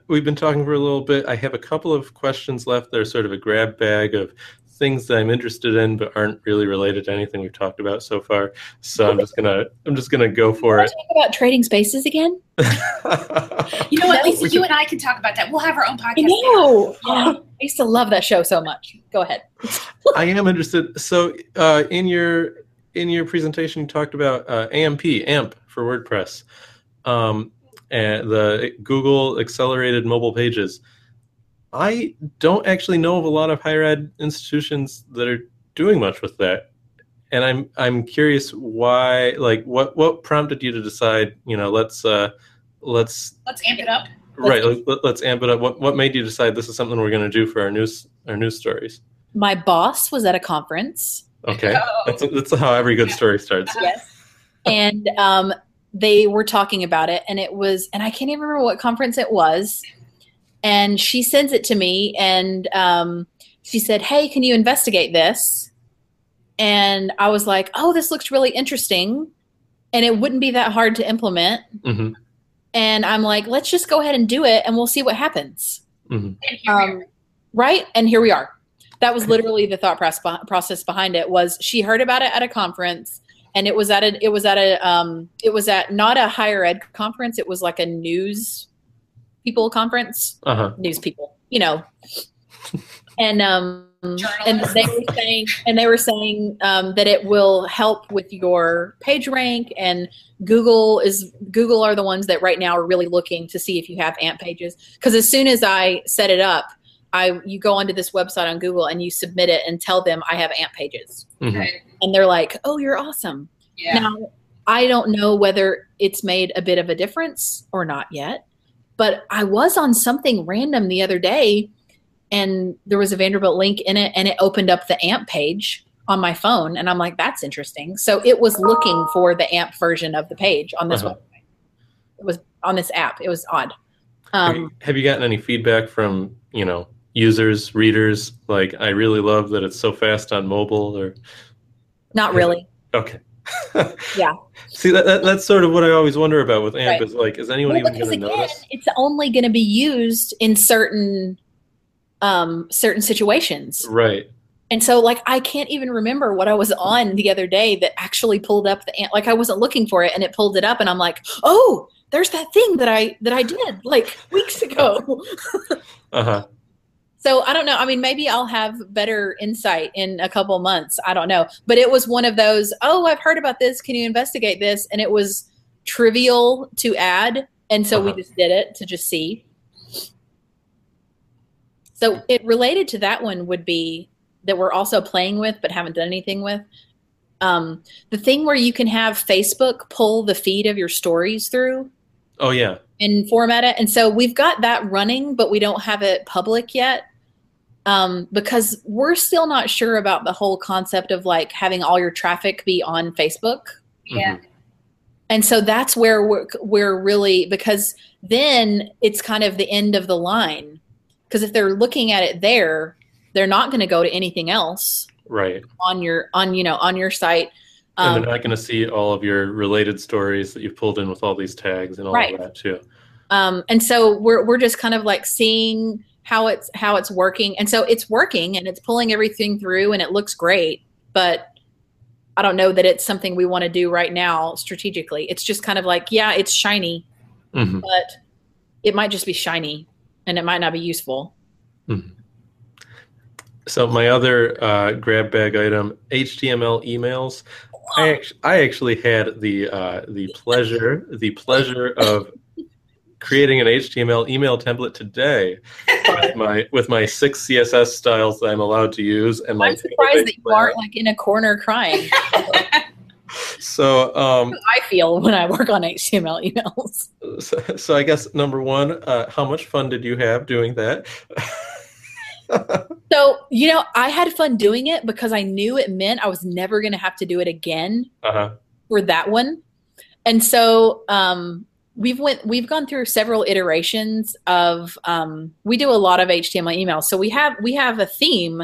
we've been talking for a little bit. I have a couple of questions left. They're sort of a grab bag of things that I'm interested in, but aren't really related to anything we've talked about so far. So I'm just gonna I'm just gonna go for it. talk about trading spaces again? You know what, No, Lisa? You and I can talk about that. We'll have our own podcast. I know. Yeah. I used to love that show so much. Go ahead. I am interested. So, uh, in your in your presentation, you talked about uh, AMP AMP for WordPress, um, and the Google Accelerated Mobile Pages. I don't actually know of a lot of higher ed institutions that are doing much with that, and I'm I'm curious why. Like, what what prompted you to decide? You know, let's uh, let's Let's amp it up. right. Let, let, let's amp it up. What what made you decide this is something we're going to do for our news our news stories? My boss was at a conference. Okay, Oh. that's that's how every good story starts. Yes. and um, they were talking about it, and it was, and I can't even remember what conference it was. And she sends it to me, and um, she said, "Hey, can you investigate this?" And I was like, "Oh, this looks really interesting, and it wouldn't be that hard to implement." hmm And I'm like, "Let's just go ahead and do it, and we'll see what happens." hmm And here we are. um, right and here we are that was literally the thought process process behind it was she heard about it at a conference and it was at a it was at a um it was at not a higher ed conference it was like a news people conference Uh huh. news people you know. And um and they were saying and they were saying um, that it will help with your page rank and google is google are the ones that right now are really looking to see if you have amp pages. Because as soon as i set it up i you go onto this website on google and you submit it and tell them i have amp pages. Hmm and they're like oh you're awesome. Yeah. now, I don't know whether it's made a bit of a difference or not yet, but I was on something random the other day and there was a Vanderbilt link in it, and it opened up the AMP page on my phone, and I'm like, that's interesting. So it was looking for the AMP version of the page on this Uh-huh. website. It was on this app. It was odd. have, Um, you, have you gotten any feedback from you know users, readers? Like, I really love that it's so fast on mobile. Or not really. okay, Yeah. See, that, that that's sort of what I always wonder about with AMP Right. is like, is anyone Well, even going to notice? it's only going to be used in certain um, certain situations. Right. And so, like, I can't even remember what I was on the other day that actually pulled up the AMP. Like, I wasn't looking for it, and it pulled it up, and I'm like, oh, there's that thing that I that I did like weeks ago. Uh huh. So I don't know. I mean, maybe I'll have better insight in a couple months. I don't know. But it was one of those. Oh, I've heard about this. Can you investigate this? And it was trivial to add, and so we Uh-huh. just did it to just see. So it related to that one would be that we're also playing with but haven't done anything with. Um, the thing where you can have Facebook pull the feed of your stories through Oh yeah. and format it. And so we've got that running, but we don't have it public yet um, because we're still not sure about the whole concept of like having all your traffic be on Facebook. Yeah. And so that's where we're, we're really because then it's kind of the end of the line. Because if they're looking at it there, they're not going to go to anything else Right. on your on you know on your site. and Um, they're not going to see all of your related stories that you've pulled in with all these tags and all Right. of that too. um, and so we're we're just kind of like seeing how it's how it's working. And so it's working and it's pulling everything through and it looks great but i don't know that it's something we want to do right now strategically. It's just kind of like yeah it's shiny hmm but it might just be shiny and it might not be useful. So my other uh, grab bag item, HTML emails. I actually, I actually had the uh, the pleasure the pleasure of creating an HTML email template today with my with my six CSS styles that I'm allowed to use and my i'm surprised that you aren't like in a corner crying So um, i feel when i work on html emails so, so I guess number one, uh, how much fun did you have doing that? so you know i had fun doing it because i knew it meant i was never going to have to do it again uh-huh. for that one. And so um, we've went we've gone through several iterations of um, we do a lot of HTML emails. So we have we have a theme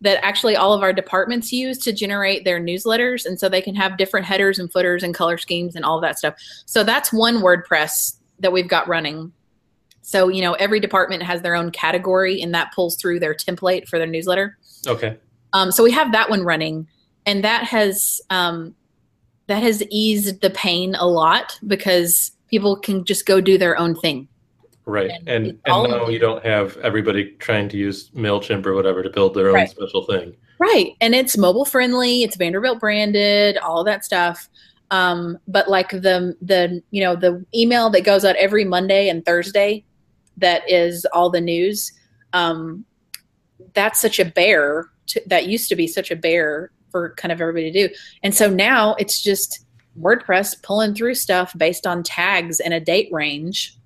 that actually all of our departments use to generate their newsletters and so they can have different headers and footers and color schemes and all that stuff. So that's one WordPress that we've got running. So, you know, every department has their own category and that pulls through their template for their newsletter. Okay. Um, so we have that one running, and that has um, that has eased the pain a lot because people can just go do their own thing. Right. And And and now you don't have everybody trying to use MailChimp or whatever to build their own Right. special thing. Right. And it's mobile friendly, it's Vanderbilt branded, all that stuff. Um, but like the the you know the email that goes out every Monday and Thursday that is all the news. Um, that's such a bear to, that used to be such a bear for kind of everybody to do. And so now it's just WordPress pulling through stuff based on tags and a date range.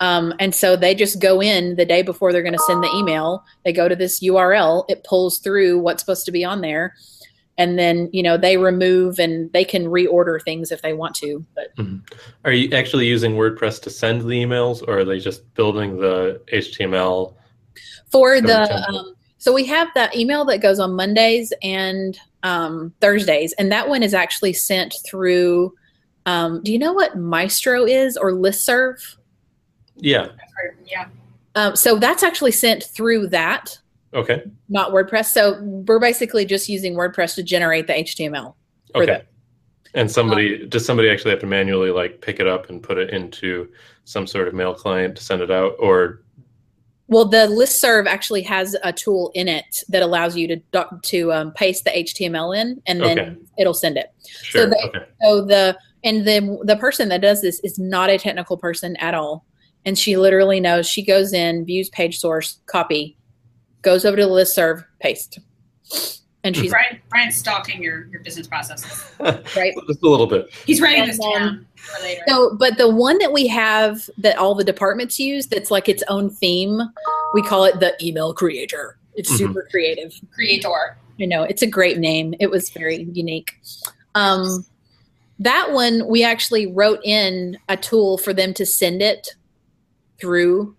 Um, and so they just go in the day before they're going to send the email. They go to this URL, it pulls through what's supposed to be on there. And then, you know, they remove and they can reorder things if they want to. But Are you actually using WordPress to send the emails or are they just building the HTML? for the um, so we have that email that goes on mondays and um, thursdays and that one is actually sent through um, do you know what maestro is or listserv Yeah. yeah. um, so that's actually sent through that Okay. not wordpress so we're basically just using wordpress to generate the html for Okay. that. And somebody does somebody actually have to manually like pick it up and put it into some sort of mail client to send it out or well the listserv actually has a tool in it that allows you to to um, paste the html in and then Okay. it'll send it sure. they- okay. So the and the the person that does this is not a technical person at all, and she literally knows. She goes in, views page source, copy, goes over to the listserv, paste. And she's Brian, Brian's stalking your, your business processes. right. Just a little bit. He's writing And this then- down for later. So, but the one that we have that all the departments use that's like its own theme, we call it the email creator. It's Mhm. super creative. Creator. You know, it's a great name. It was very unique. Um, that one, we actually wrote in a tool for them to send it through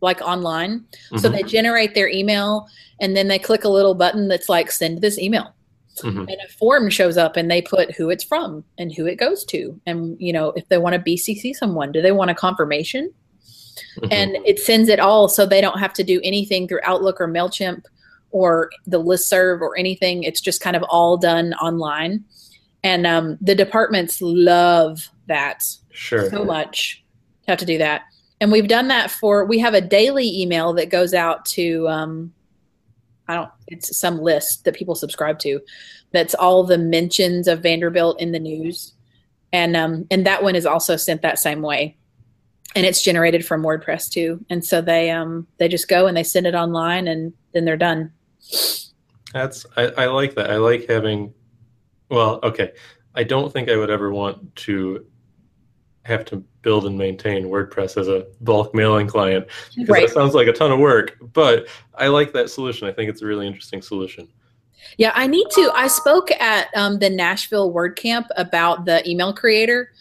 like online. So Mhm. they generate their email and then they click a little button that's like send this email. Mhm. And a form shows up and they put who it's from and who it goes to. And you know, if they want to BCC someone, do they want a confirmation? Mhm. and it sends it all so they don't have to do anything through Outlook or MailChimp or the listserv or anything. It's just kind of all done online. And um, the departments love that sure. so much to have to do that. And we've done that for, we have a daily email that goes out to, um, I don't, it's some list that people subscribe to that's all the mentions of Vanderbilt in the news. And, um, and that one is also sent that same way. And it's generated from WordPress too. And so they, um, they just go and they send it online and then they're done. That's I, I like that. I like having well, okay. I don't think I would ever want to have to build and maintain WordPress as a bulk mailing client because Right. that sounds like a ton of work. But I like that solution. I think it's a really interesting solution. Yeah, I need to. I spoke at um, the Nashville WordCamp about the email creator.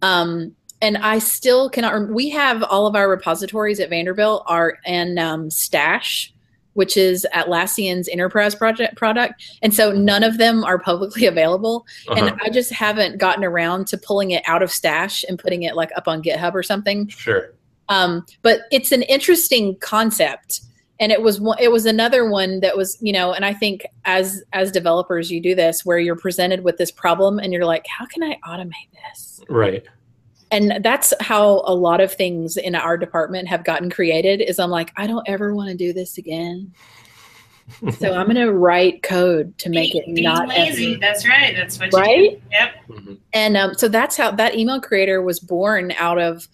Um, and I still cannot. Rem- we have all of our repositories at Vanderbilt are in um, Stash, which is Atlassian's enterprise project product, and so none of them are publicly available. Uh-huh. And I just haven't gotten around to pulling it out of Stash and putting it like up on GitHub or something. Sure. Um, but it's an interesting concept, and it was one, it was another one that was you know, and I think as as developers, you do this where you're presented with this problem, and you're like, how can I automate this? Right. And that's how a lot of things in our department have gotten created. Is I'm like, I don't ever want to do this again, so I'm going to write code to make Be- it being not lazy. ever- That's right. That's what you Right? do. Yep. Mhm. And um, so that's how that email creator was born out of.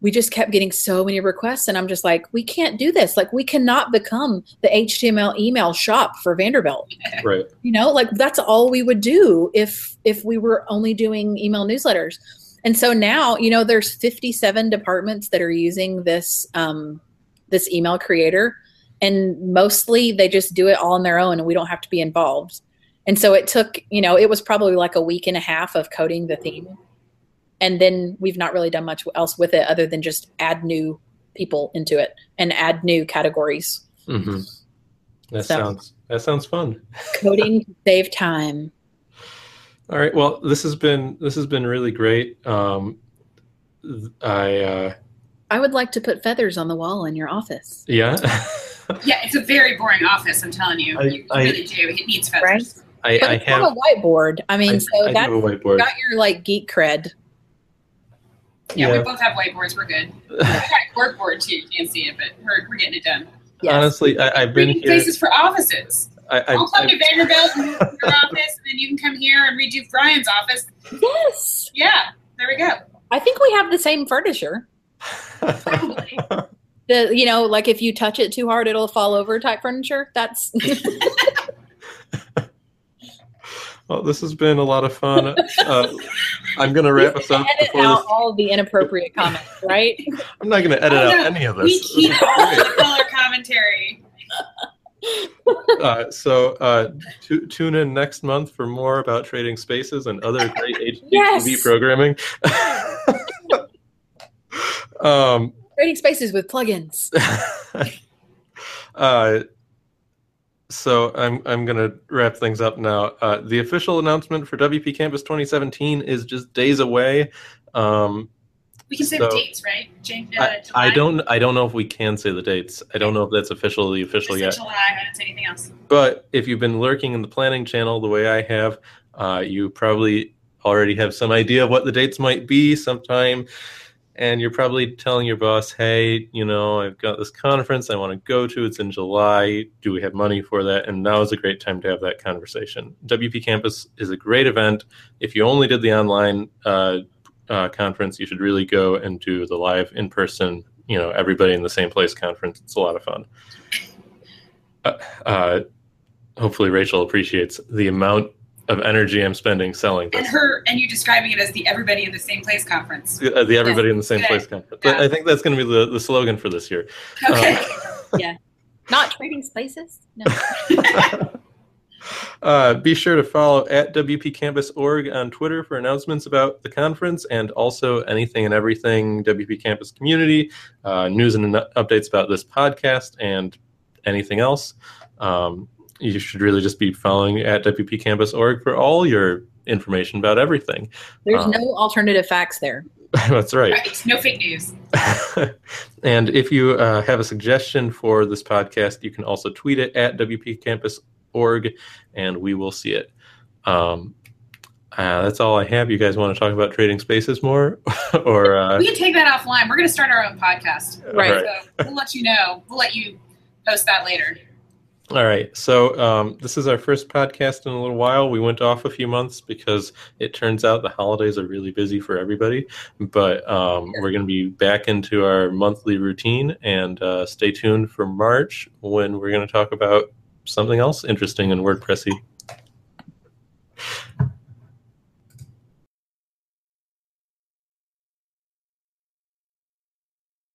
We just kept getting so many requests, and I'm just like, we can't do this. Like, we cannot become the HTML email shop for Vanderbilt. Right. You know, like that's all we would do if if we were only doing email newsletters. And so now, you know, there's 57 departments that are using this um, this email creator, and mostly they just do it all on their own, and we don't have to be involved. And so it took, you know, it was probably like a week and a half of coding the theme. And then we've not really done much else with it other than just add new people into it and add new categories. mm-hmm. That So- sounds that sounds fun. Coding to save time. All right. Well, this has been this has been really great. Um, I uh, I would like to put feathers on the wall in your office. yeah. Yeah, it's a very boring office. I'm telling you. I- you I- really do. It needs feathers. I, But I it's not have a whiteboard. I mean, I, so I that's have a whiteboard. got your like geek cred. Yeah, Yeah. we both have whiteboards. We're good. We got a corkboard too. You can't see it, but we're, we're getting it done. Yes. Honestly, I, I've been Reading here. faces for offices. I, I, I'll come I, to Vanderbilt and your office, and then you can come here and redo Brian's office. yes. Yeah, there we go. I think we have the same furniture. Probably. The you know, like if you touch it too hard, it'll fall over type furniture. That's well, this has been a lot of fun. Uh, I'm going to wrap us up edit out this. all the inappropriate comments, right? I'm not going to edit Oh, out any of this. We keep all the color commentary. Uh, so uh, tu- tune in next month for more about trading spaces and other great HGTV Yes. programming. um, Trading spaces with plugins. uh, so I'm I'm gonna wrap things up now. Uh, the official announcement for WP Campus 2017 is just days away. Um, We can say So- the dates, right? Uh, I, I don't I don't know if we can say the dates. I don't know if that's officially official Just yet. July. I didn't say anything else. But if you've been lurking in the planning channel the way I have, uh, you probably already have some idea of what the dates might be sometime. And you're probably telling your boss, hey, you know, I've got this conference I want to go to. It's in July. Do we have money for that? And now is a great time to have that conversation. WP Campus is a great event. If you only did the online uh, uh, conference, you should really go and do the live in person, you know, everybody in the same place conference. It's a lot of fun. Uh, uh, hopefully Rachel appreciates the amount of energy I'm spending selling And her and you describing it as the everybody in the same place conference. Uh, the everybody in the same Okay. place conference. Yeah. I think that's going to be the, the slogan for this year. Okay. Yeah. Not trading spaces. No. Uh, be sure to follow at WPCampus.org on Twitter for announcements about the conference and also anything and everything WP Campus community, uh, news and updates about this podcast, and anything else. Um, you should really just be following at WPCampus.org for all your information about everything. There's Um, no alternative facts there. That's right. right. No fake news. and if you uh, have a suggestion for this podcast, you can also tweet it at WPCampus.org and we will see it. Um, uh, that's all I have. You guys want to talk about trading spaces more? or uh, We can take that offline. We're going to start our own podcast. Right. all So we'll let you know. We'll let you post that later. All right. So um, this is our first podcast in a little while. We went off a few months because it turns out the holidays are really busy for everybody. But um, we're going to be back into our monthly routine and uh, stay tuned for March when we're going to talk about something else interesting and WordPressy.